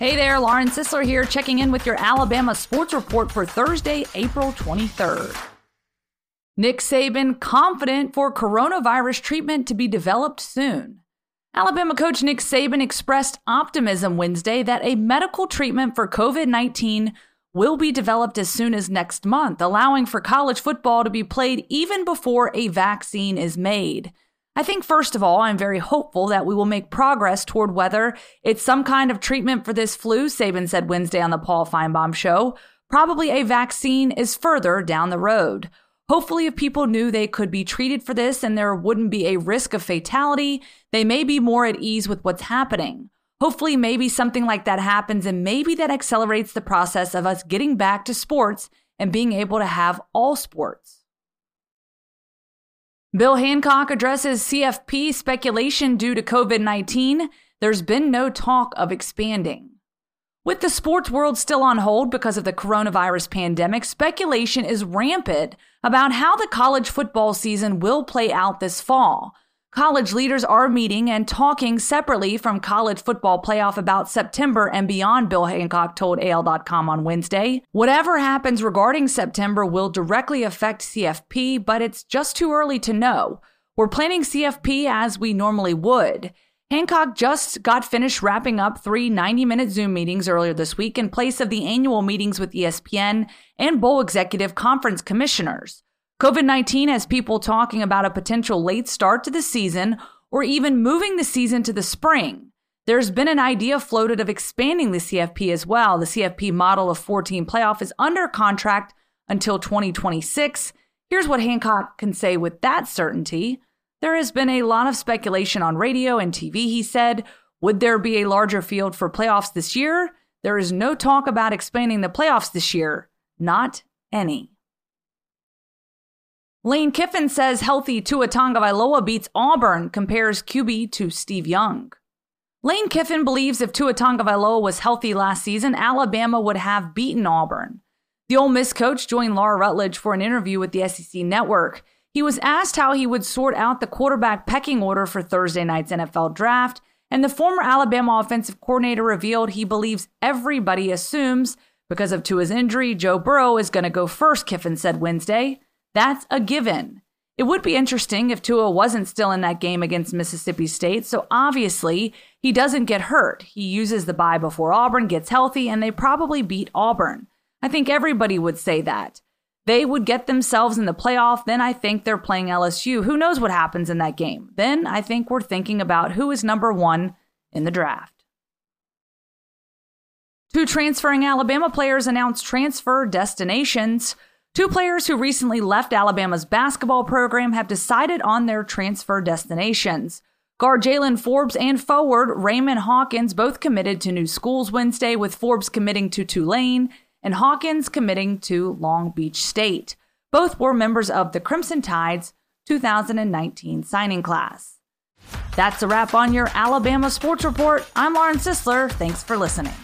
Hey there, Lauren Sisler here, checking in with your Alabama sports report for Thursday, April 23rd. Nick Saban confident for coronavirus treatment to be developed soon. Alabama coach Nick Saban expressed optimism Wednesday that a medical treatment for COVID 19 will be developed as soon as next month, allowing for college football to be played even before a vaccine is made. I think, first of all, I'm very hopeful that we will make progress toward whether it's some kind of treatment for this flu, Saban said Wednesday on the Paul Finebaum show. Probably a vaccine is further down the road. Hopefully, if people knew they could be treated for this and there wouldn't be a risk of fatality, they may be more at ease with what's happening. Hopefully, maybe something like that happens and maybe that accelerates the process of us getting back to sports and being able to have all sports. Bill Hancock addresses CFP speculation due to COVID 19. There's been no talk of expanding. With the sports world still on hold because of the coronavirus pandemic, speculation is rampant about how the college football season will play out this fall. College leaders are meeting and talking separately from college football playoff about September and beyond, Bill Hancock told AL.com on Wednesday. Whatever happens regarding September will directly affect CFP, but it's just too early to know. We're planning CFP as we normally would. Hancock just got finished wrapping up three 90 minute Zoom meetings earlier this week in place of the annual meetings with ESPN and Bowl Executive Conference commissioners. COVID 19 has people talking about a potential late start to the season or even moving the season to the spring. There's been an idea floated of expanding the CFP as well. The CFP model of 14 playoff is under contract until 2026. Here's what Hancock can say with that certainty. There has been a lot of speculation on radio and TV, he said. Would there be a larger field for playoffs this year? There is no talk about expanding the playoffs this year. Not any. Lane Kiffin says healthy Tua Tagovailoa beats Auburn, compares QB to Steve Young. Lane Kiffin believes if Tua Tagovailoa was healthy last season, Alabama would have beaten Auburn. The Ole Miss coach joined Laura Rutledge for an interview with the SEC Network. He was asked how he would sort out the quarterback pecking order for Thursday night's NFL draft, and the former Alabama offensive coordinator revealed he believes everybody assumes because of Tua's injury, Joe Burrow is going to go first, Kiffin said Wednesday. That's a given. It would be interesting if Tua wasn't still in that game against Mississippi State, so obviously he doesn't get hurt. He uses the bye before Auburn gets healthy, and they probably beat Auburn. I think everybody would say that. They would get themselves in the playoff, then I think they're playing LSU. Who knows what happens in that game? Then I think we're thinking about who is number one in the draft. Two transferring Alabama players announced transfer destinations. Two players who recently left Alabama's basketball program have decided on their transfer destinations. Guard Jaylen Forbes and forward Raymond Hawkins both committed to new schools Wednesday, with Forbes committing to Tulane and Hawkins committing to Long Beach State. Both were members of the Crimson Tide's 2019 signing class. That's a wrap on your Alabama Sports Report. I'm Lauren Sisler. Thanks for listening.